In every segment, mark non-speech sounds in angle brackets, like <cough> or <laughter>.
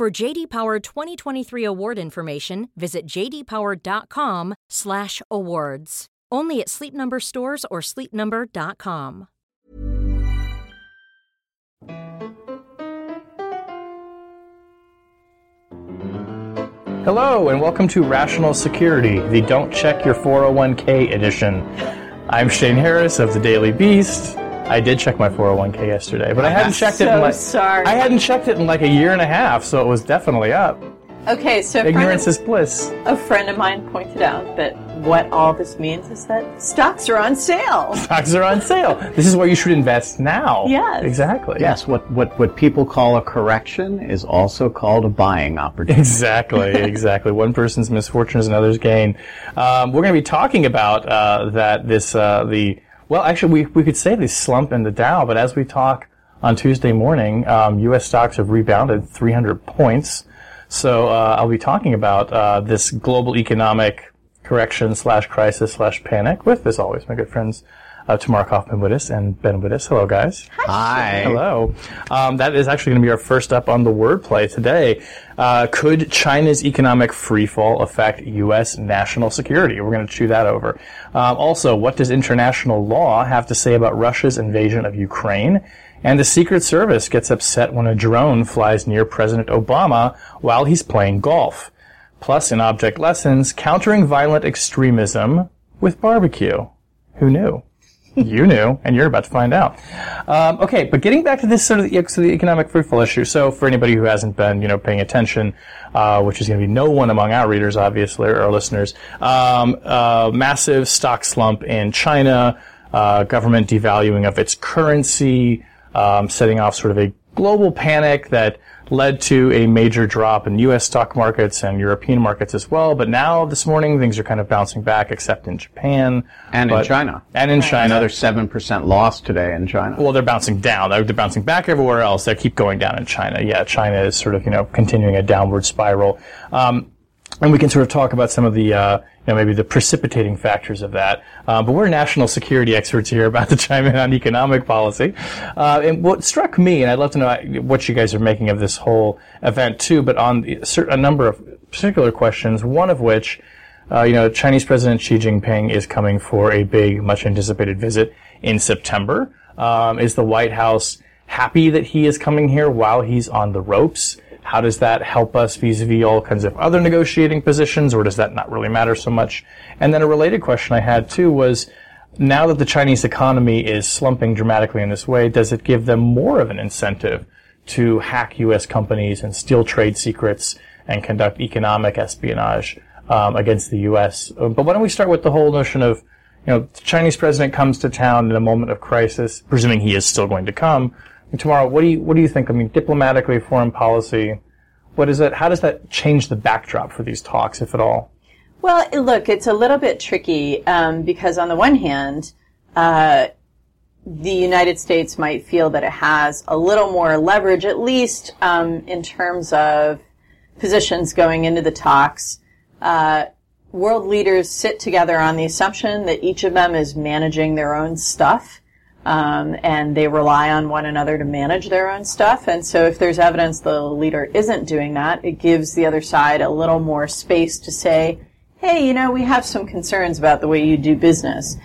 For JD Power 2023 award information, visit jdpower.com/awards. Only at Sleep Number stores or sleepnumber.com. Hello, and welcome to Rational Security, the Don't Check Your 401k edition. I'm Shane Harris of the Daily Beast. I did check my 401k yesterday, but I hadn't checked it in like sorry. I hadn't checked it in like a year and a half, so it was definitely up. Okay, so a friend, Ignorance is bliss. a friend of mine pointed out that what all this means is that stocks are on sale. <laughs> Stocks are on sale. This is where you should invest now. Yes. Exactly. Yes, what, what, what people call a correction is also called a buying opportunity. Exactly, <laughs> exactly. One person's misfortune is another's gain. Um, we're going to be talking about uh, that. This uh, the well, actually, we we could say the slump in the Dow, but as we talk on Tuesday morning, um, U.S. stocks have rebounded 300 points. So uh, I'll be talking about uh, this global economic correction slash crisis slash panic with, as always, my good friends. Uh, Tamar Cofman Wittes and Ben Wittes. Hello, guys. Hi. Hello. Um, that is actually going to be our first up on the wordplay today. Uh, could China's economic freefall affect U.S. national security? We're going to chew that over. Um, also, what does international law have to say about Russia's invasion of Ukraine? And the Secret Service gets upset when a drone flies near President Obama while he's playing golf. Plus, in object lessons, countering violent extremism with barbecue. Who knew? You knew, and you're about to find out. Um, okay, but getting back to this sort of the, to the economic fruitful issue. So, for anybody who hasn't been, you know, paying attention, uh, which is going to be no one among our readers, obviously, or our listeners, um, uh, massive stock slump in China, uh, government devaluing of its currency, um, setting off sort of a global panic that led to a major drop in U.S. stock markets and European markets as well. But now this morning things are kind of bouncing back, except in Japan And in China. And in China, Another 7% loss today in China. well, they're bouncing down. They're, they're bouncing back everywhere else. They keep going down in China. Yeah, China is sort of you know continuing a downward spiral. Um, and we can sort of talk about some of the, uh, you know, maybe the precipitating factors of that. Uh, but we're national security experts here about to chime in on economic policy. Uh, and what struck me, and I'd love to know what you guys are making of this whole event too, but on a number of particular questions, one of which, uh, you know, Chinese President Xi Jinping is coming for a big, much anticipated visit in September. Um, is the White House happy that he is coming here while he's on the ropes? How does that help us vis-a-vis all kinds of other negotiating positions, or does that not really matter so much? And then a related question I had too was, now that the Chinese economy is slumping dramatically in this way, does it give them more of an incentive to hack U.S. companies and steal trade secrets and conduct economic espionage um, against the U.S.? But why don't we start with the whole notion of, you know, the Chinese president comes to town in a moment of crisis, presuming he is still going to come. And Tamara, what do you what do you think? I mean, diplomatically, foreign policy, what is it? How does that change the backdrop for these talks, if at all? Well, look, it's a little bit tricky um, because on the one hand, uh, the United States might feel that it has a little more leverage, at least um, in terms of positions going into the talks. Uh, world leaders sit together on the assumption that each of them is managing their own stuff. Um, and they rely on one another to manage their own stuff. And so if there's evidence the leader isn't doing that, it gives the other side a little more space to say, hey, you know, we have some concerns about the way you do business.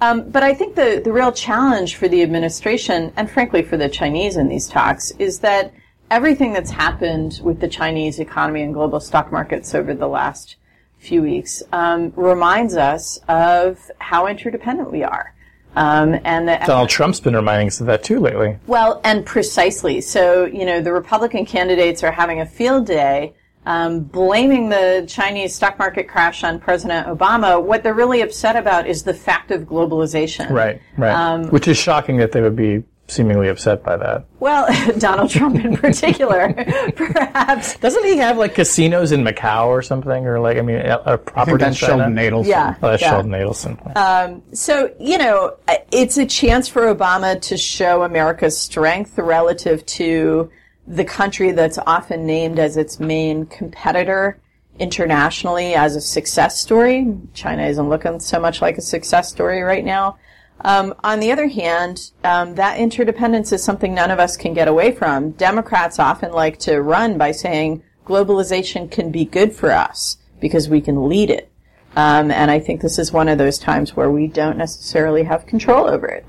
Um, but I think the, the real challenge for the administration, and frankly for the Chinese in these talks, is that everything that's happened with the Chinese economy and global stock markets over the last few weeks um, reminds us of how interdependent we are. Um, and that Donald Trump's been reminding us of that too lately. well, and precisely. So, you know, the Republican candidates are having a field day, um, blaming the Chinese stock market crash on President Obama. What they're really upset about is the fact of globalization. Right, right. Um, Which is shocking that they would be seemingly upset by that. Well, <laughs> Donald Trump in particular, <laughs> perhaps. Doesn't he have like casinos in Macau or something, or like I mean, a property think that's in China? Sheldon Adelson. Yeah. Oh, that's yeah. Sheldon Adelson. Um, so, you know, it's a chance for Obama to show America's strength relative to the country that's often named as its main competitor internationally as a success story. China isn't looking so much like a success story right now. Um, on the other hand, um, that interdependence is something none of us can get away from. Democrats often like to run by saying globalization can be good for us because we can lead it. Um, and I think this is one of those times where we don't necessarily have control over it.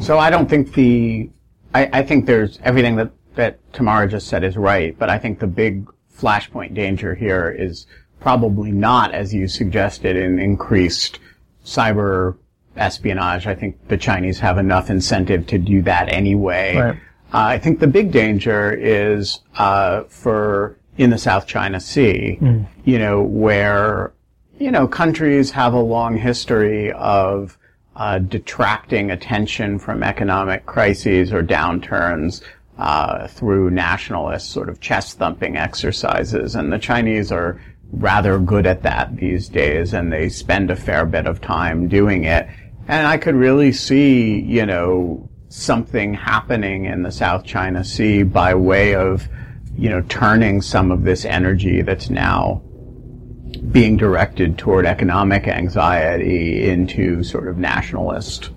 So I don't think the, I, I think there's everything that, that Tamara just said is right, but I think the big flashpoint danger here is probably not, as you suggested, in increased cyber espionage. I think the Chinese have enough incentive to do that anyway. Right. Uh, I think the big danger is uh, for in the South China Sea, you know, where you know countries have a long history of uh, detracting attention from economic crises or downturns uh, through nationalist sort of chest thumping exercises, and the Chinese are rather good at that these days, and they spend a fair bit of time doing it. And I could really see, you know, something happening in the South China Sea by way of, you know, turning some of this energy that's now being directed toward economic anxiety into sort of nationalist,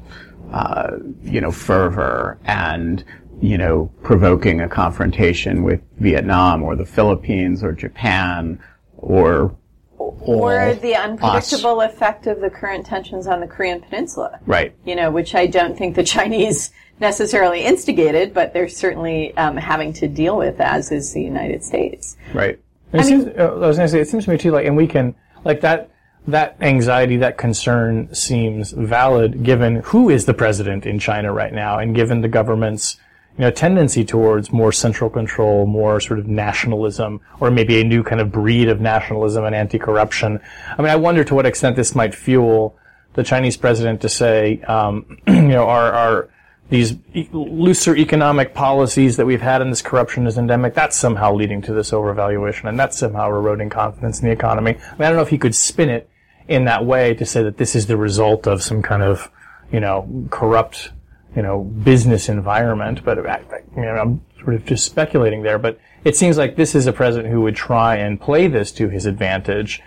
uh, you know, fervor and, you know, provoking a confrontation with Vietnam or the Philippines or Japan or Or the unpredictable effect of the current tensions on the Korean Peninsula. Right. You know, which I don't think the <laughs> Chinese necessarily instigated, but they're certainly um, having to deal with, as is the United States. Right. It seems, uh, I was going to say, it seems to me too, like, and we can, like that, that anxiety, that concern seems valid given who is the president in China right now and given the government's, you know, tendency towards more central control, more sort of nationalism, or maybe a new kind of breed of nationalism and anti-corruption. I mean, I wonder to what extent this might fuel the Chinese president to say, um, <clears throat> you know, our, our, these looser economic policies that we've had in this corruption is endemic, that's somehow leading to this overvaluation and that's somehow eroding confidence in the economy. I mean, I don't know if he could spin it in that way to say that this is the result of some kind of, you know, corrupt, you know, business environment, but I, I- I'm sort of just speculating there, but it seems like this is a president who would try and play this to his advantage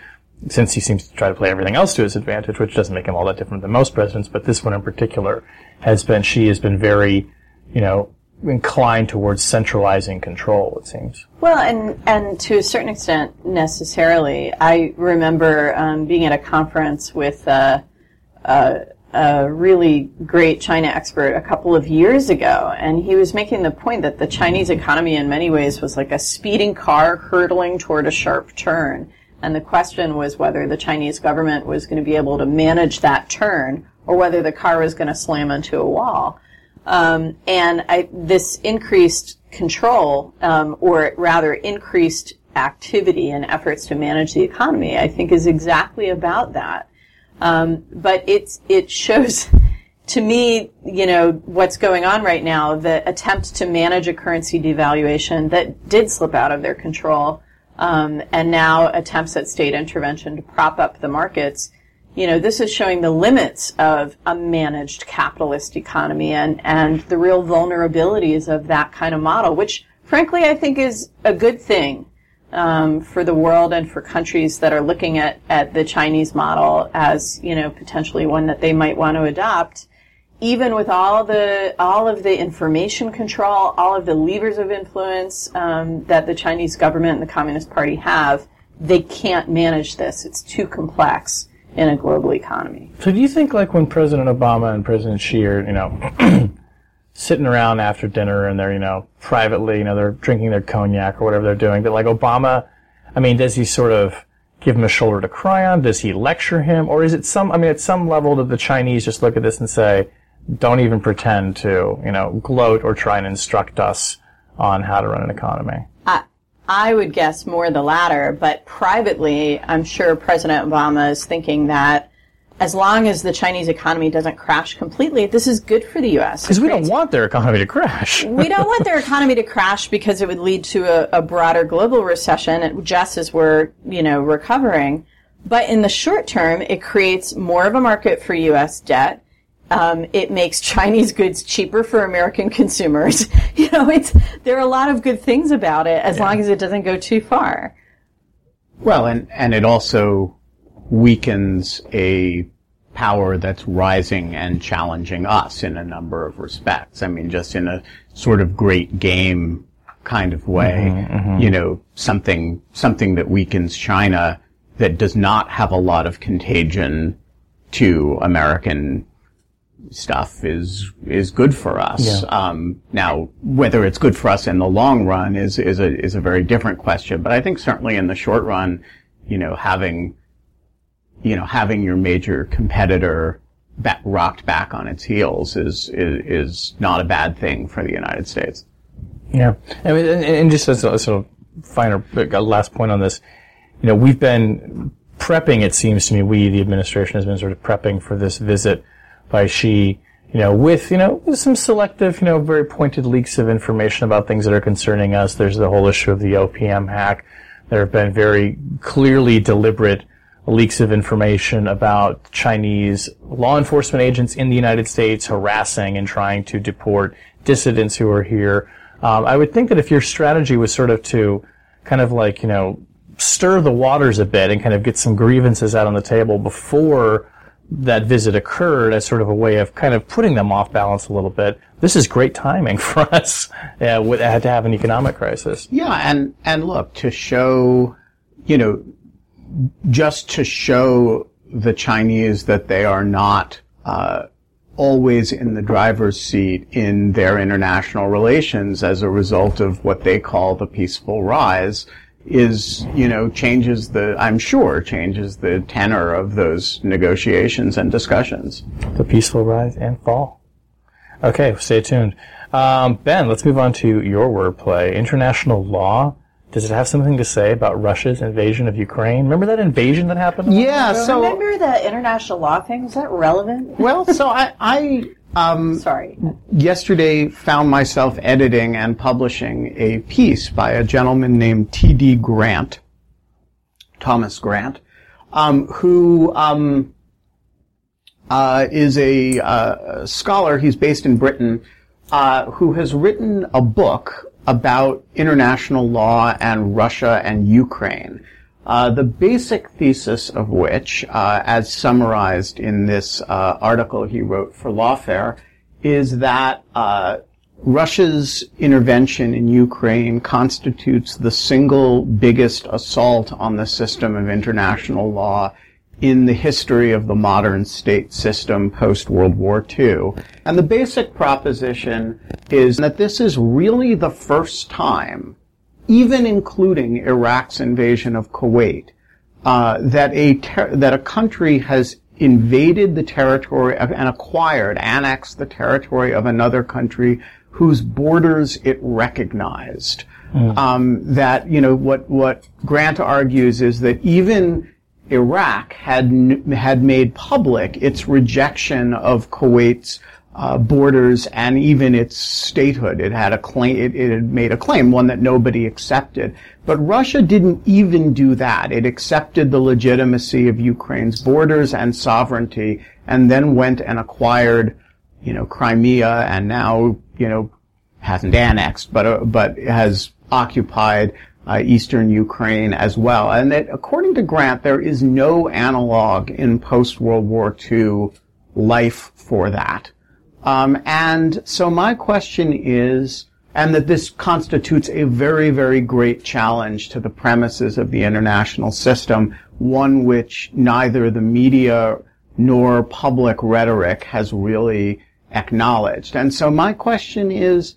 since he seems to try to play everything else to his advantage, which doesn't make him all that different than most presidents, but this one in particular has been, Xi has been very, you know, inclined towards centralizing control, it seems. Well, and and to a certain extent, necessarily. I remember um, being at a conference with uh, a, a really great China expert a couple of years ago, and he was making the point that the Chinese economy, in many ways, was like a speeding car hurtling toward a sharp turn. And the question was whether the Chinese government was going to be able to manage that turn, or whether the car was going to slam into a wall. Um, and I, this increased control, um, or rather increased activity and efforts to manage the economy, I think is exactly about that. Um, but it's, it shows <laughs> to me, you know, what's going on right now, the attempt to manage a currency devaluation that did slip out of their control, um, and now attempts at state intervention to prop up the markets. You know, this is showing the limits of a managed capitalist economy and, and the real vulnerabilities of that kind of model, which frankly I think is a good thing um, for the world and for countries that are looking at, at the Chinese model as, you know, potentially one that they might want to adopt. Even with all the all of the information control, all of the levers of influence um, that the Chinese government and the Communist Party have, they can't manage this. It's too complex in a global economy. So do you think like when President Obama and President Xi are, you know, <clears throat> sitting around after dinner and they're, you know, privately, you know, they're drinking their cognac or whatever they're doing, But like Obama, I mean, does he sort of give him a shoulder to cry on? Does he lecture him? Or is it some, I mean, at some level did the Chinese just look at this and say, don't even pretend to, you know, gloat or try and instruct us on how to run an economy? I would guess more the latter, but privately, I'm sure President Obama is thinking that as long as the Chinese economy doesn't crash completely, this is good for the U.S. Because we don't want their economy to crash. <laughs> we don't want their economy to crash because it would lead to a, a broader global recession just as we're, you know, recovering. But in the short term, it creates more of a market for U.S. debt. Um, it makes Chinese goods cheaper for American consumers. <laughs> you know, it's there are a lot of good things about it as yeah. long as it doesn't go too far. Well, and and it also weakens a power that's rising and challenging us in a number of respects. I mean, just in a sort of great game kind of way, mm-hmm, mm-hmm. you know, something something that weakens China that does not have a lot of contagion to American stuff is is good for us. Yeah. Um, now, whether it's good for us in the long run is is a is a very different question. But I think certainly in the short run, you know, having you know having your major competitor back, rocked back on its heels is, is is not a bad thing for the United States. Yeah, I mean, and, and just as a sort of finer last point on this, you know, we've been prepping. It seems to me, we the administration has been sort of prepping for this visit by Xi, you know, with, you know, some selective, you know, very pointed leaks of information about things that are concerning us. There's the whole issue of the OPM hack. There have been very clearly deliberate leaks of information about Chinese law enforcement agents in the United States harassing and trying to deport dissidents who are here. Um, I would think that if your strategy was sort of to kind of like, you know, stir the waters a bit and kind of get some grievances out on the table before that visit occurred as sort of a way of kind of putting them off balance a little bit. This is great timing <laughs> for us uh, to have an economic crisis. Yeah, and and look to show, you know, just to show the Chinese that they are not uh, always in the driver's seat in their international relations as a result of what they call the peaceful rise is, you know, changes the, I'm sure, changes the tenor of those negotiations and discussions. The peaceful rise and fall. Okay, stay tuned. Um, ben, let's move on to your wordplay. International law. Does it have something to say about Russia's invasion of Ukraine? Remember that invasion that happened? Yeah. So remember the international law thing? Was that relevant? Well, so I, I um, <laughs> Sorry. Yesterday, found myself editing and publishing a piece by a gentleman named T.D. Grant, Thomas Grant, um, who um, uh, is a uh, scholar. He's based in Britain, uh, who has written a book about international law and Russia and Ukraine. Uh, the basic thesis of which, uh, as summarized in this uh, article he wrote for Lawfare, is that uh, Russia's intervention in Ukraine constitutes the single biggest assault on the system of international law in the history of the modern state system post World War II. And the basic proposition is that this is really the first time even including Iraq's invasion of Kuwait, uh, that a ter- that a country has invaded the territory of, and acquired, annexed the territory of another country whose borders it recognized. Mm. Um, that you know what what Grant argues is that even Iraq had had made public its rejection of Kuwait's uh, borders and even its statehood. It had a claim, it, it, had made a claim, one that nobody accepted. But Russia didn't even do that. It accepted the legitimacy of Ukraine's borders and sovereignty and then went and acquired, you know, Crimea and now, you know, hasn't annexed, but, uh, but has occupied uh, eastern Ukraine as well. And that, according to Grant, there is no analog in post-World War II life for that. Um, and so my question is, and that this constitutes a very, very great challenge to the premises of the international system, one which neither the media nor public rhetoric has really acknowledged. And so my question is,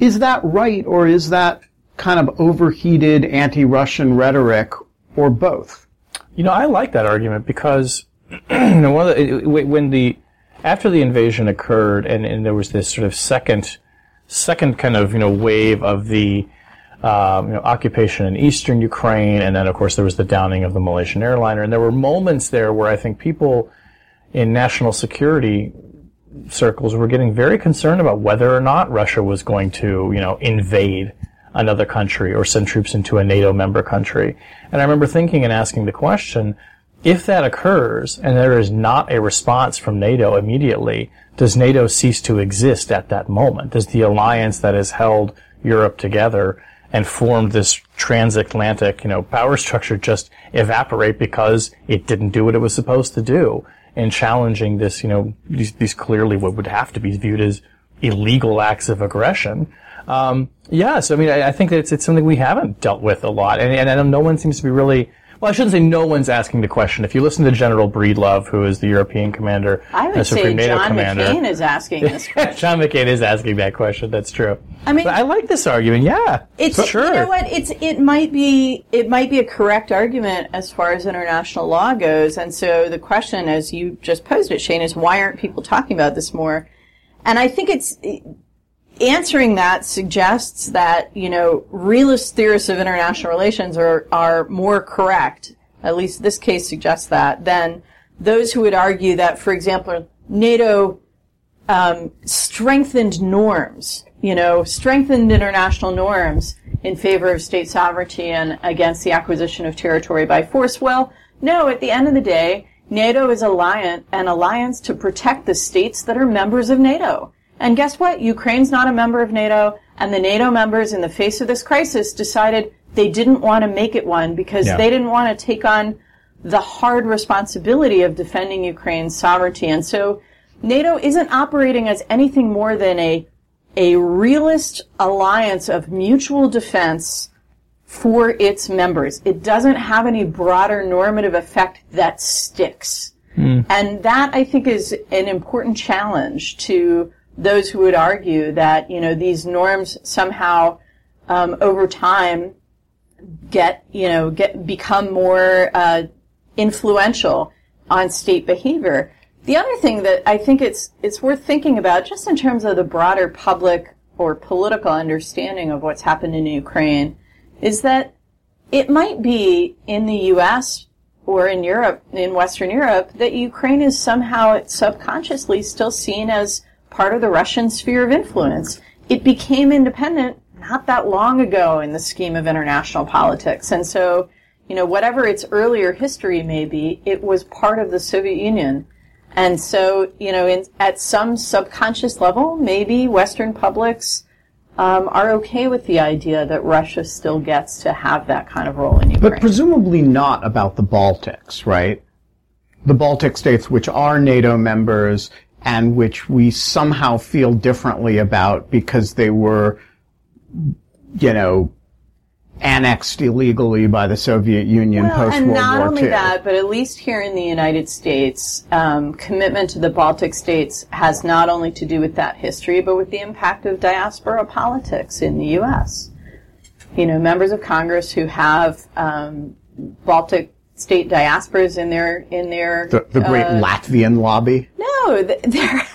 is that right or is that kind of overheated anti-Russian rhetoric or both? You know, I like that argument because <clears throat> one of the, when the after the invasion occurred, and, and there was this sort of second, second kind of you know wave of the um, you know, occupation in eastern Ukraine, and then of course there was the downing of the Malaysian airliner, and there were moments there where I think people in national security circles were getting very concerned about whether or not Russia was going to, you know, invade another country or send troops into a NATO member country. And I remember thinking and asking the question, if that occurs and there is not a response from NATO immediately, does NATO cease to exist at that moment? Does the alliance that has held Europe together and formed this transatlantic, you know, power <laughs> structure just evaporate because it didn't do what it was supposed to do in challenging this, you know, these, these clearly what would have to be viewed as illegal acts of aggression. Um, yes, I mean, I, I think it's, it's something we haven't dealt with a lot, and, and, and no one seems to be really well, I shouldn't say no one's asking the question. If you listen to General Breedlove, who is the European commander, I would and say Supreme NATO John commander, McCain is asking this question. <laughs> John McCain is asking that question. That's true. I mean- but I like this argument. Yeah, It's sure. you know what it's it might be it might be a correct argument as far as international law goes, and so the question, as you just posed it, Shane, is why aren't people talking about this more? And I think it's answering that suggests that you know realist theorists of international relations are are more correct. At least this case suggests that than those who would argue that, for example, NATO um, strengthened norms, you know, strengthened international norms in favor of state sovereignty and against the acquisition of territory by force. Well, no, at the end of the day, NATO is an alliance to protect the states that are members of NATO. And guess what? Ukraine's not a member of NATO, and the NATO members in the face of this crisis decided they didn't want to make it one because Yeah. they didn't want to take on the hard responsibility of defending Ukraine's sovereignty. And so NATO isn't operating as anything more than a, a realist alliance of mutual defense for its members. It doesn't have any broader normative effect that sticks. Hmm. And that I think is an important challenge to those who would argue that, you know, these norms somehow, um, over time get, you know, get, become more, uh, influential on state behavior. The other thing that I think it's it's worth thinking about, just in terms of the broader public or political understanding of what's happened in Ukraine, is that it might be in the U.S. or in Europe, in Western Europe, that Ukraine is somehow subconsciously still seen as part of the Russian sphere of influence. It became independent not that long ago in the scheme of international politics, and so you know, whatever its earlier history may be, it was part of the Soviet Union. And so, you know, in, at some subconscious level, maybe Western publics um, are okay with the idea that Russia still gets to have that kind of role in Ukraine. But presumably not about the Baltics, right? The Baltic states, which are NATO members and which we somehow feel differently about because they were, you know, annexed illegally by the Soviet Union Well, post and not only that, but at least here in the United States, um, commitment to the Baltic states has not only to do with that history, but with the impact of diaspora politics in the U.S. You know, members of Congress who have um, Baltic state diasporas in their in their the, the great uh, Latvian lobby. No, <laughs> there,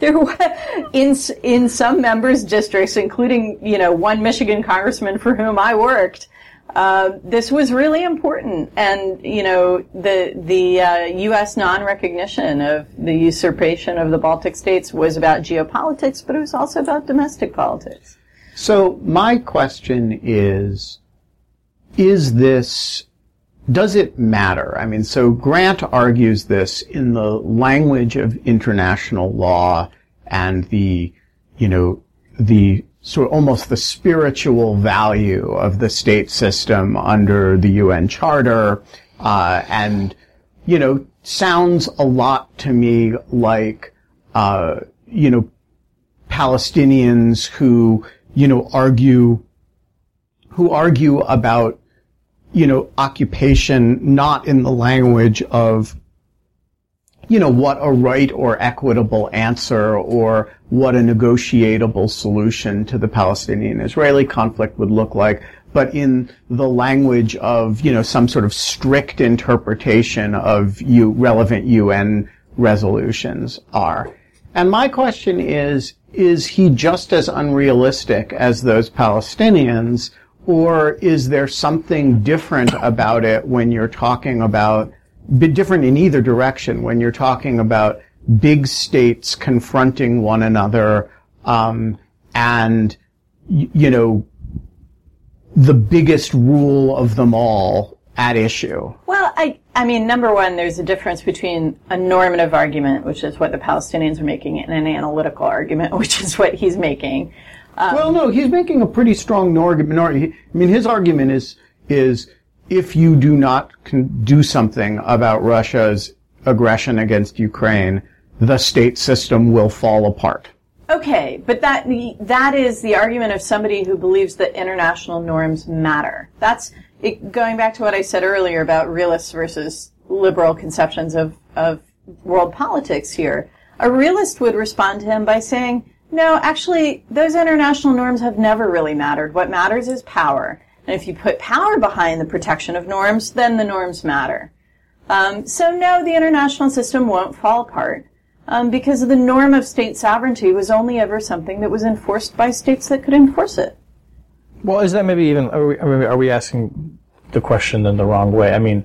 there in in some members' districts, including you know one Michigan congressman for whom I worked. Uh, this was really important, and you know the the uh, U.S. non-recognition of the usurpation of the Baltic states was about geopolitics, but it was also about domestic politics. So my question is, is this, does it matter? I mean, so Grant argues this in the language of international law and the, you know, the sort of almost the spiritual value of the state system under the UN Charter, uh, and, you know, sounds a lot to me like, uh, you know, Palestinians who, you know, argue, who argue about, you know, occupation not in the language of, you know, what a right or equitable answer or what a negotiable solution to the Palestinian-Israeli conflict would look like, but in the language of, you know, some sort of strict interpretation of U- relevant UN resolutions are. And my question is, is he just as unrealistic as those Palestinians, or is there something different about it when you're talking about bit different in either direction when you're talking about big states confronting one another, um, and y- you know the biggest rule of them all at issue. Well, I, I mean, number one, there's a difference between a normative argument, which is what the Palestinians are making, and an analytical argument, <laughs> which is what he's making. Um, well, no, he's making a pretty strong nor- I mean, his argument is is if you do not do something about Russia's aggression against Ukraine, the state system will fall apart. Okay, but that that is the argument of somebody who believes that international norms matter. That's it, going back to what I said earlier about realists versus liberal conceptions of of world politics here. A realist would respond to him by saying, "No, actually, those international norms have never really mattered. What matters is power. And if you put power behind the protection of norms, then the norms matter. Um, so no, the international system won't fall apart." Um, because the norm of state sovereignty was only ever something that was enforced by states that could enforce it. Well, is that maybe even are we, are we, asking the question in the wrong way? I mean,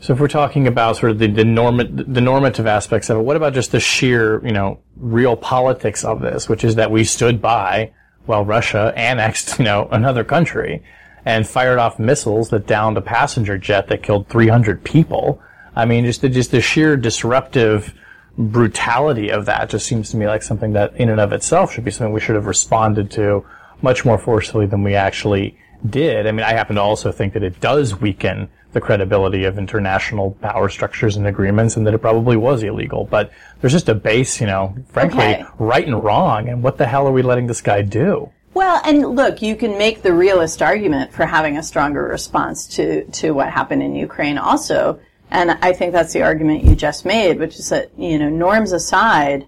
so if we're talking about sort of the the, the normative aspects of it, what about just the sheer you know real politics of this, which is that we stood by while Russia annexed you know another country and fired off missiles that downed a passenger jet that killed 300 people. I mean, just the, just the sheer disruptive brutality of that just seems to me like something that in and of itself should be something we should have responded to much more forcefully than we actually did. I mean, I happen to also think that it does weaken the credibility of international power structures and agreements and that it probably was illegal. But there's just a base, you know, frankly, Okay. right and wrong. And what the hell are we letting this guy do? Well, and look, you can make the realist argument for having a stronger response to, to what happened in Ukraine also. And I think that's the argument you just made, which is that, you know, norms aside,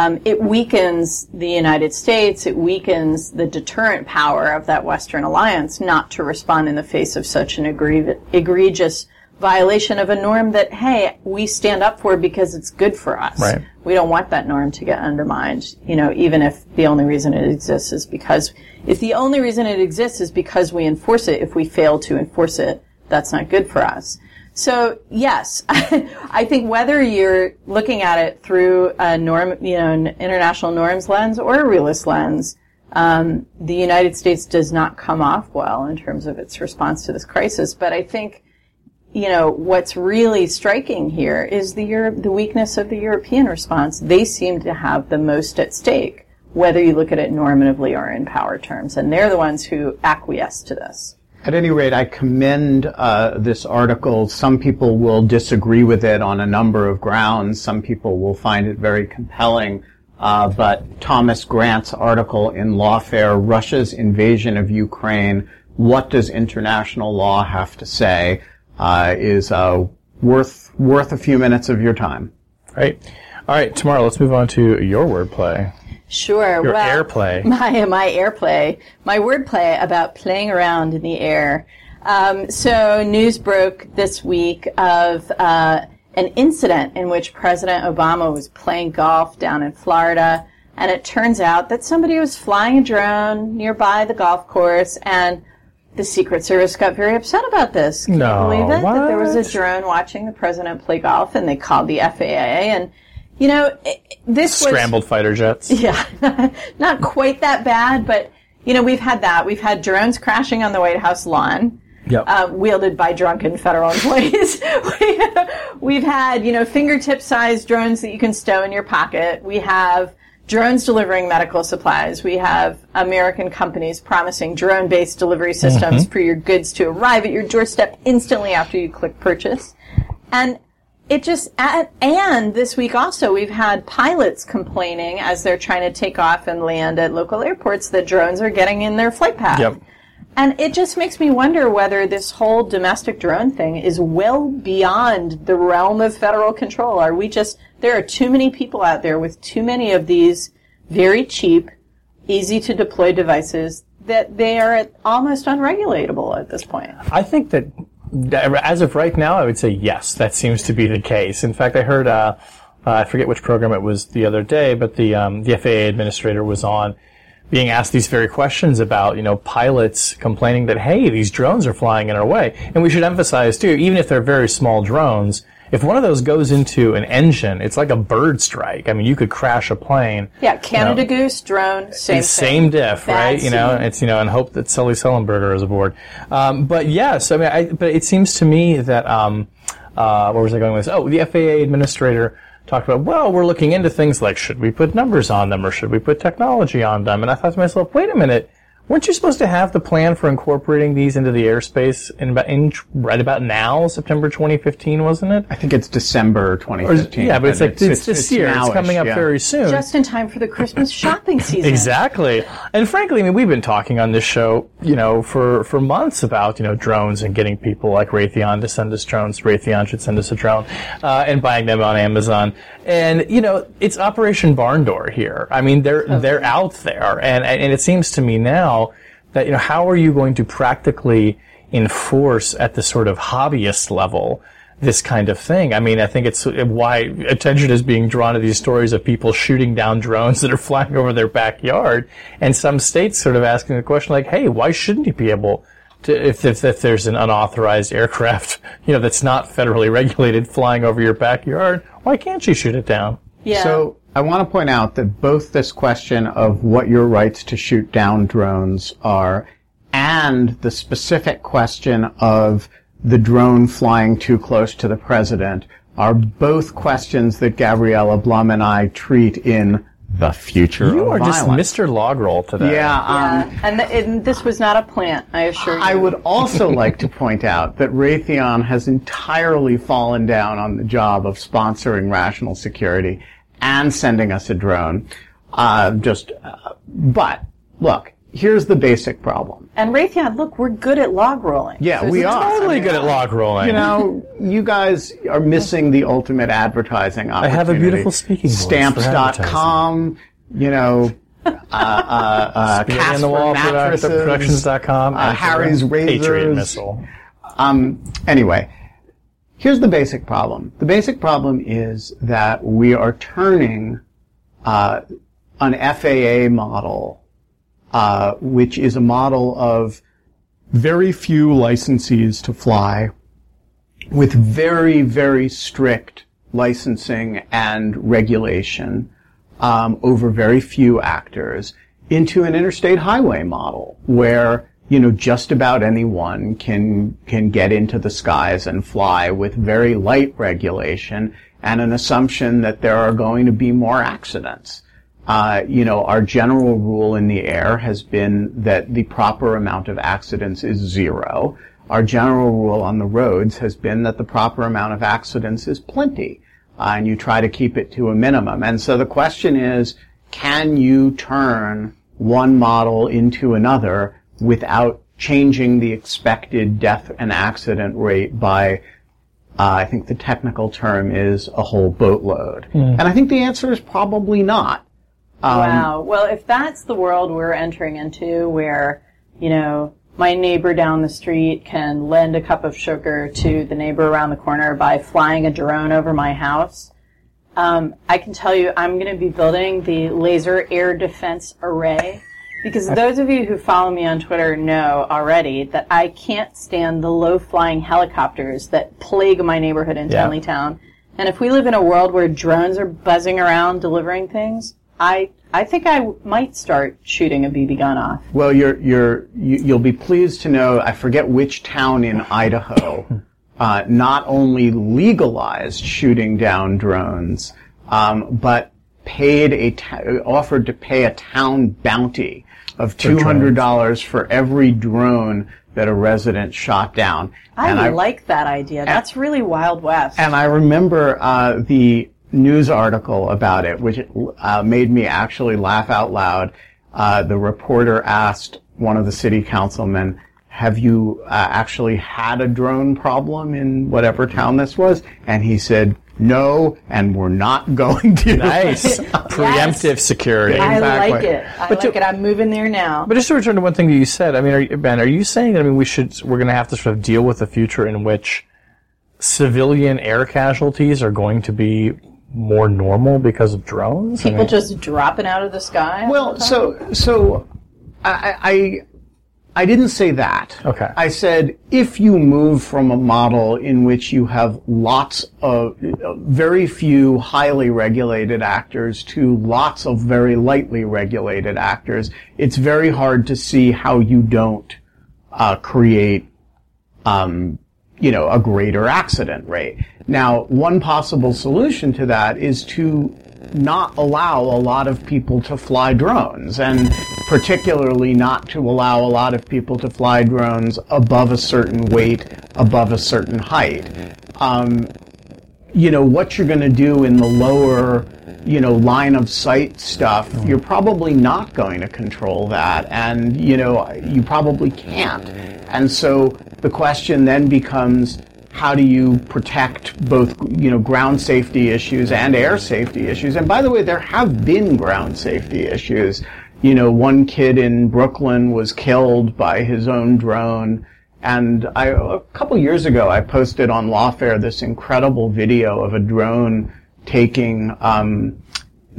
um, it weakens the United States, it weakens the deterrent power of that Western alliance not to respond in the face of such an egregious violation of a norm that, hey, we stand up for because it's good for us. Right. We don't want that norm to get undermined, you know, even if the only reason it exists is because, if the only reason it exists is because we enforce it, if we fail to enforce it, that's not good for us. So yes, <laughs> I think whether you're looking at it through a norm, you know, an international norms lens or a realist lens, um, the United States does not come off well in terms of its response to this crisis. But I think, you know, what's really striking here is the the weakness of the European response. They seem to have the most at stake, whether you look at it normatively or in power terms, and they're the ones who acquiesce to this. At any rate, I commend uh, this article. Some people will disagree with it on a number of grounds. Some people will find it very compelling. Uh, but Thomas Grant's article in Lawfare, Russia's invasion of Ukraine, what does international law have to say, uh, is uh, worth worth a few minutes of your time. Right. All right. Tamara, let's move on to your wordplay. Sure. Your well, airplay. <laughs> My my airplay, my wordplay about playing around in the air. Um, so news broke this week of uh, an incident in which President Obama was playing golf down in Florida, and it turns out that somebody was flying a drone nearby the golf course, and the Secret Service got very upset about this. Can No, you believe it? That there was a drone watching the president play golf, and they called the FAA and. You know, it- this was Scrambled fighter jets. <laughs> yeah, not quite that bad, but you know, we've had that. We've had drones crashing on the White House lawn, Yep. uh, wielded by drunken federal <laughs> employees. We- We've had, you know, fingertip-sized drones that you can stow in your pocket. We have drones delivering medical supplies. We have American companies promising drone-based delivery systems for your goods to arrive at your doorstep instantly after you click purchase. And it just and, and this week also we've had pilots complaining as they're trying to take off and land at local airports that drones are getting in their flight path. Yep. And it just makes me wonder whether this whole domestic drone thing is well beyond the realm of federal control. Are we just there are too many people out there with too many of these very cheap, easy to deploy devices that they are almost unregulatable at this point. I think that as of right now, I would say yes. That seems to be the case. In fact, I heard uh, uh, I forget which program it was the other day, but the um, the FAA administrator was on being asked these very questions about, you know, pilots complaining that, hey, these drones are flying in our way. And we should emphasize too, even if they're very small drones, if one of those goes into an engine, it's like a bird strike. I mean, you could crash a plane. Yeah, Canada you know, Goose, drone, same Same diff, Bad right? You know, it's, you know, and hope that Sully Sullenberger is aboard. Um, but yes, I mean, I, but it seems to me that, um, uh, where was I going with this? Oh, the FAA administrator talked about, well, we're looking into things like should we put numbers on them or should we put technology on them? And I thought to myself, wait a minute. Weren't you supposed to have the plan for incorporating these into the airspace in about in right about now, September 2015, wasn't it? I think it's December 2015. yeah, but it's like it's, this year. It's coming up yeah. very soon. Just in time for the Christmas shopping <laughs> season. Exactly. And frankly, I mean, we've been talking on this show, you know, for, for months about, you know, drones and getting people like Raytheon to send us drones. Raytheon should send us a drone, uh, and buying them on Amazon. And, you know, it's Operation Barn Door here. I mean, they're, they're out there. And, and it seems to me now that, you know, how are you going to practically enforce at the sort of hobbyist level this kind of thing. I mean, I think it's uh, why attention is being drawn to these stories of people shooting down drones <laughs> that are flying over their backyard, and some states sort of asking the question like, "Hey, why shouldn't you be able to, if, if, if there's an unauthorized aircraft, <laughs> you know, that's not federally regulated flying over your backyard, why can't you shoot it down?" Yeah. So I want to point out that both this question of what your rights to shoot down drones are and the specific question of the drone flying too close to the president are both questions that Gabriella Blum and I treat in the future You of are just. Mr. Logrol today. Yeah, um, Yeah, and, th- and this was not a plant, I assure you. I would also <laughs> like to point out that Raytheon has entirely fallen down on the job of sponsoring rational security and sending us a drone. Uh, just, uh, but look, here's the basic problem. And Raytheon, look, we're good at log rolling. Yeah, So we are. Totally good at log rolling. You know, you guys are missing the ultimate advertising opportunity. I have a beautiful speaking voice for Stamps.com, you know, <laughs> uh, uh, uh, Spaghetti the Casper wall mattresses, productions.com uh, and Harry's Patriot missile. Um, anyway, here's the basic problem. The basic problem is that we are turning uh, an FAA model, uh, which is a model of very few licensees to fly, with very, very strict licensing and regulation um, over very few actors, into an interstate highway model where you know just about anyone can can get into the skies and fly with very light regulation and an assumption that there are going to be more accidents. Uh, you know, our general rule in the air has been that the proper amount of accidents is zero. Our general rule on the roads has been that the proper amount of accidents is plenty, uh, and you try to keep it to a minimum. And so the question is, can you turn one model into another without changing the expected death and accident rate by uh, I think the technical term is a whole boatload. And I think the answer is probably not. Um, Wow. Well, if that's the world we're entering into, where you know my neighbor down the street can lend a cup of sugar to the neighbor around the corner by flying a drone over my house, um, I can tell you I'm going to be building the laser air defense array. Because those of you who follow me on Twitter know already that I can't stand the low flying helicopters that plague my neighborhood in Yeah. And if we live in a world where drones are buzzing around delivering things, I I think I w- might start shooting a BB gun off. Well, you're, you're, you, you'll be pleased to know, I forget which town in Idaho, uh, not only legalized shooting down drones, um, but paid a, ta- offered to pay a town bounty of $200 for every drone that a resident shot down. I, And like that idea. That's really Wild West. And I remember uh, the news article about it, which uh, made me actually laugh out loud. Uh, the reporter asked one of the city councilmen, "Have you uh, actually had a drone problem in whatever town this was?" And he said, "No, and we're not <laughs> going to." Nice. Preemptive security. I exactly. like it. I But like to- it. I'm moving there now. But just to return to one thing that you said, I mean, are Ben, are you saying that I mean we should we're going to have to sort of deal with a future in which civilian air casualties are going to be more normal because of drones? I People mean- just dropping out of the sky. Well, the time? so so I, I didn't say that. Okay. I said if you move from a model in which you have lots of very few highly regulated actors to lots of very lightly regulated actors, it's very hard to see how you don't uh, create um, you know, a greater accident rate. Now, one possible solution to that is to not allow a lot of people to fly drones, and particularly not to allow a lot of people to fly drones above a certain weight, above a certain height. Um, you know, what you're going to do in the lower, you know, line of sight stuff, you're probably not going to control that. And, you know, you probably can't. And so the question then becomes, how do you protect both, you know, ground safety issues and air safety issues? And by the way, there have been ground safety issues. You know, one kid in Brooklyn was killed by his own drone. And I, a couple years ago, I posted on Lawfare this incredible video of a drone taking um,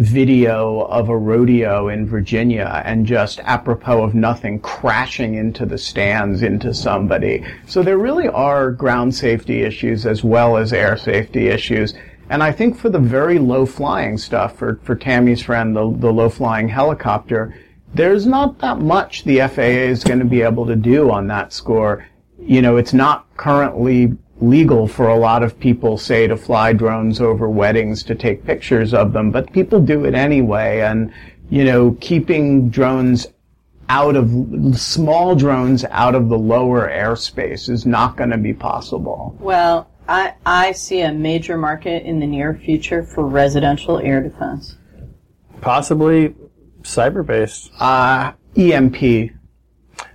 video of a rodeo in Virginia and just apropos of nothing crashing into the stands into somebody. So there really are ground safety issues as well as air safety issues. And I think for the very low flying stuff, for, for Tammy's friend, the, the low flying helicopter, there's not that much the FAA is going to be able to do on that score. You know, it's not currently legal for a lot of people, say, to fly drones over weddings to take pictures of them, but people do it anyway. And, you know, keeping drones out of, small drones out of the lower airspace is not going to be possible. well, I I see a major market in the near future for residential air defense. Possibly cyber based. Uh, EMP.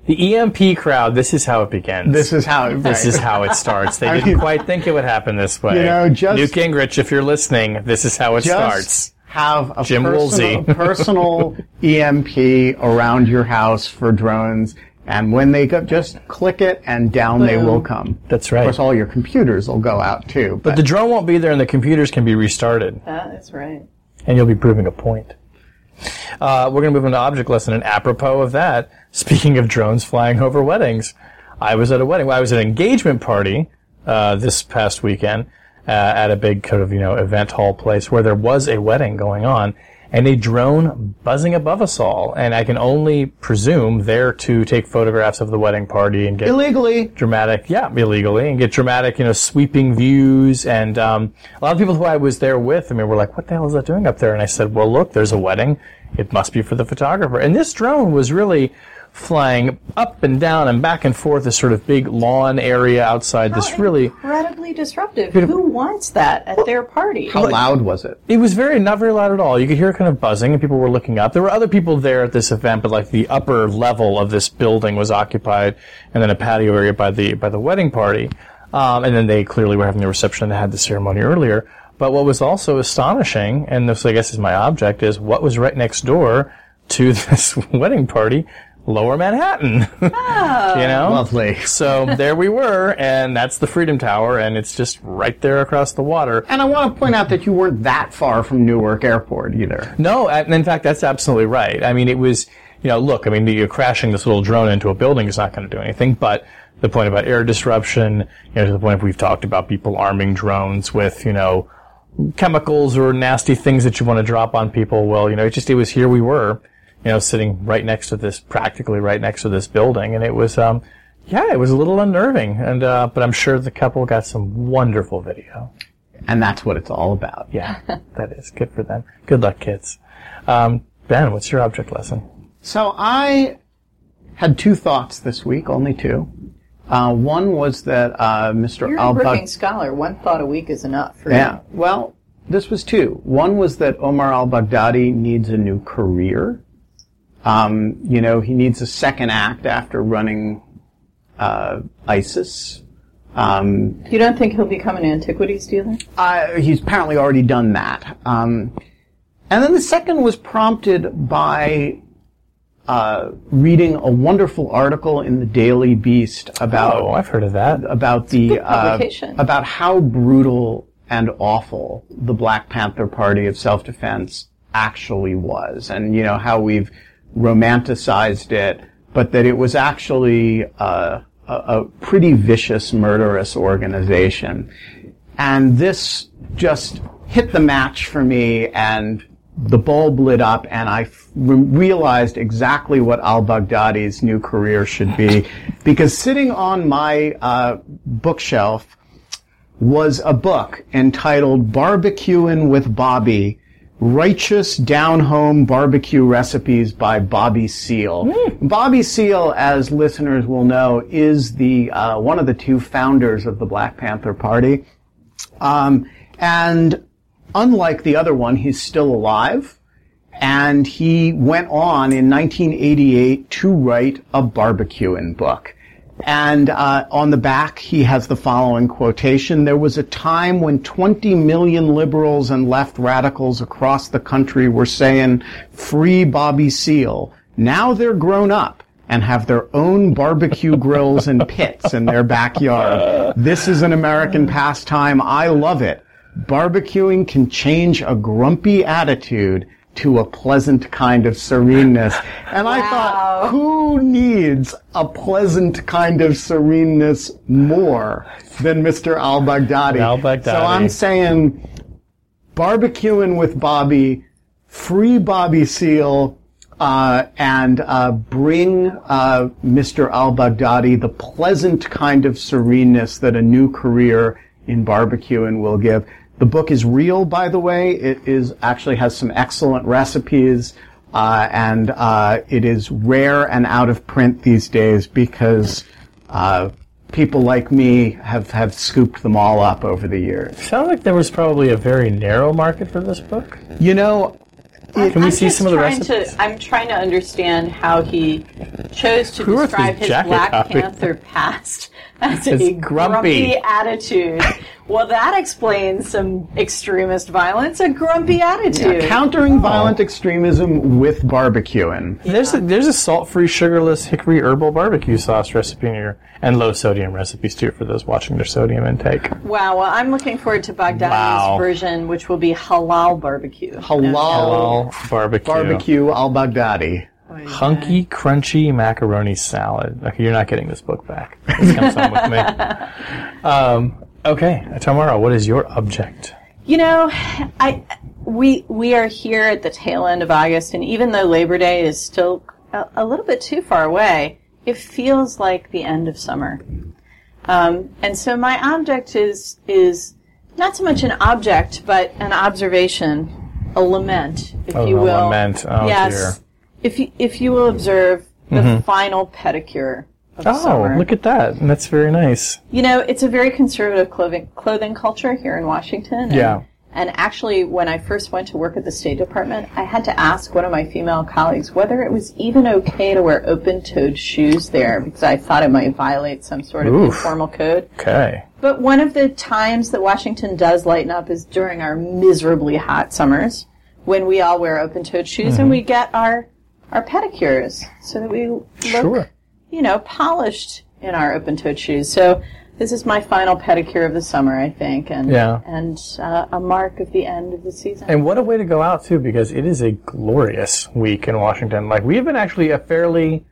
The EMP crowd, this is how it begins. This is how it, This is how it starts. They <laughs> I didn't mean- quite think it would happen this way. You know, just- Newt Gingrich, if you're listening, this is how it just starts. have a Jim personal, Woolsey. <laughs> personal EMP around your house for drones, and when they go, just click it, and down they will come. That's right. Of course, all your computers will go out too. But the drone won't be there and the computers can be restarted. Ah, that is right. and you'll be proving a point. Uh, we're going to move into object lesson, and apropos of that, <laughs> speaking of drones flying over weddings, I was at a wedding. Well, I was at an engagement party uh, this past weekend uh, at a big kind of you know event hall place where there was a wedding going on, and a drone buzzing above us all, and I can only presume there to take photographs of the wedding party and get illegally, dramatic, yeah, illegally, and get dramatic, you know, sweeping views. And um, a lot of people who I was there with, I mean, were like, "What the hell is that doing up there?" And I said, "Well, look, there's a wedding. It must be for the photographer." And this drone was really flying up and down and back and forth, this sort of big lawn area outside. This really, incredibly disruptive. Who wants that at their party? how loud was it? it was very not very loud at all. You could hear kind of buzzing, and people were looking up. There were other people there at this event, but like the upper level of this building was occupied, and then a patio area by the by the wedding party. Um, and then they clearly were having the reception and had the ceremony earlier. But what was also astonishing, and this I guess is my object, is what was right next door to <laughs> this wedding party, Lower Manhattan. <laughs> you know, Lovely. So there we were, and that's the Freedom Tower, and it's just right there across the water. And I want to point out that you weren't that far from Newark Airport either. No, and in fact, that's absolutely right. I mean, it was, you know, look, I mean, you're crashing this little drone into a building is not going to do anything, but the point about air disruption, you know, to the point we've talked about people arming drones with, you know, chemicals or nasty things that you want to drop on people. Well, you know, it just, it was here we were, you know, sitting right next to this, practically right next to this building, and it was, um, yeah, it was a little unnerving, and, uh, but I'm sure the couple got some wonderful video. And that's what it's all about. Yeah, <laughs> that is good for them. Good luck, kids. Um, Ben, what's your object lesson? So I had two thoughts this week, only two. Uh, one was that uh, Mr. You're a al Brookings scholar. One thought a week is enough for Yeah. you. Well, this was two. One was that Omar al-Baghdadi needs a new career. Um, you know, he needs a second act after running uh, ISIS. Um, You don't think he'll become an antiquities dealer? uh, he's apparently already done that. Um, and then the second was prompted by uh, reading a wonderful article in the Daily Beast about Oh, I've heard of that. about the uh, publication. about how brutal and awful the Black Panther Party of self-defense actually was, and you know how we've romanticized it, but that it was actually uh, a, a pretty vicious, murderous organization. And this just hit the match for me, and the bulb lit up, and I f- realized exactly what al-Baghdadi's new career should be, <laughs> because sitting on my uh, bookshelf was a book entitled Barbecuing with Bobby, Righteous Down Home Barbecue Recipes by Bobby Seale. Bobby Seale, as listeners will know, is the uh, one of the two founders of the Black Panther Party. Um, and unlike the other one, he's still alive. And he went on in 1988 to write a barbecuing book. And uh, on the back, he has the following quotation. There was a time when 20 million liberals and left radicals across the country were saying, free Bobby Seale. Now they're grown up and have their own barbecue <laughs> grills and pits in their backyard. This is an American pastime. I love it. Barbecuing can change a grumpy attitude to a pleasant kind of sereneness. And I thought, who needs a pleasant kind of sereneness more than Mr. al-Baghdadi? Al-Baghdadi. So I'm saying barbecuing with Bobby, free Bobby Seale, uh, and uh, bring uh, Mr. al-Baghdadi the pleasant kind of sereneness that a new career in barbecuing will give. The book is real, by the way. It is actually has some excellent recipes, uh, and uh, it is rare and out of print these days because uh, people like me have, have scooped them all up over the years. Sounds like there was probably a very narrow market for this book. You know, Can we I'm see some of the trying recipes? To, I'm trying to understand how he chose to Who describe this his Black copy? Panther past <laughs> as It's a grumpy. grumpy attitude. Well, that explains some extremist violence. A grumpy attitude. countering violent extremism with barbecuing. There's a, there's a salt-free, sugarless hickory herbal barbecue sauce recipe in here, and low-sodium recipes too for those watching their sodium intake. Wow. Well, I'm looking forward to Baghdadi's Wow. version, which will be halal barbecue. Halal All barbecue. barbecue al-Baghdadi. Hunky, crunchy macaroni salad. Okay, you're not getting this book back. This comes home with me. <laughs> Um, okay, Tamara, what is your object? You know, I we we are here at the tail end of August, and even though Labor Day is still a, a little bit too far away, it feels like the end of summer. Um, and so my object is is not so much an object, but an observation, a lament, if Oh, you a will. lament. Oh, yes, dear. Mm-hmm. if you, if you will observe the final pedicure Oh, summer. look at that. That's very nice. You know, it's a very conservative clothing clothing culture here in Washington. And, Yeah. And actually, when I first went to work at the State Department, I had to ask one of my female colleagues whether it was even okay to wear open-toed shoes there because I thought it might violate some sort of Oof. informal code. Okay. But one of the times that Washington does lighten up is during our miserably hot summers when we all wear open-toed shoes Mm-hmm. and we get our our pedicures so that we look Sure. You know, polished in our open-toed shoes. So this is my final pedicure of the summer, I think, and Yeah. and uh, a mark of the end of the season. And what a way to go out too, because it is a glorious week in Washington. Like we have been actually a fairly,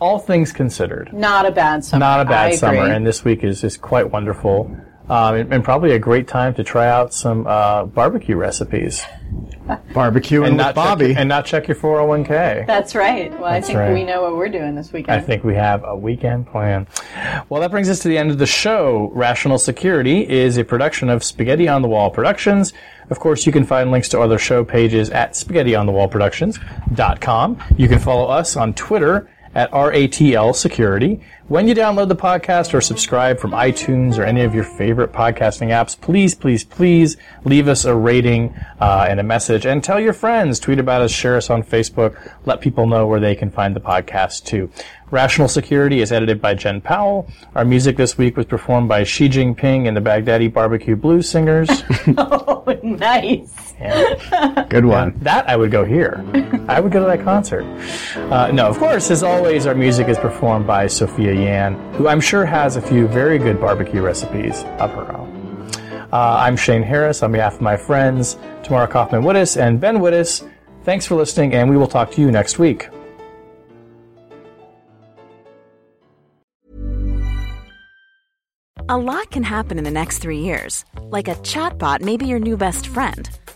all things considered, not a bad summer. not a bad I summer, agree. and this week is is quite wonderful, um, and, and probably a great time to try out some uh, barbecue recipes <laughs> Barbecue and not Bobby. check, and not check your 401k. That's right. Well, I think right. we know what we're doing this weekend. I think we have a weekend plan. Well, that brings us to the end of the show. Rational Security is a production of Spaghetti on the Wall Productions. Of course, you can find links to other show pages at spaghettionthewallproductions.com. You can follow us on Twitter at RATL Security. When you download the podcast or subscribe from iTunes or any of your favorite podcasting apps, please, please, please leave us a rating uh, and a message and tell your friends. Tweet about us, share us on Facebook, let people know where they can find the podcast too. Rational Security is edited by Jen Powell. Our music this week was performed by Xi Jinping and the Baghdadi Barbecue Blues Singers. <laughs> oh, nice. Good one. That I would go hear. I would go to that concert. Uh, no, of course, as always, our music is performed by Sophia Yan, who I'm sure has a few very good barbecue recipes of her own. Uh, I'm Shane Harris on behalf of my friends Tamara Cofman Wittes and Ben Wittes. Thanks for listening, and we will talk to you next week. A lot can happen in the next three years. Like a chatbot may be your new best friend.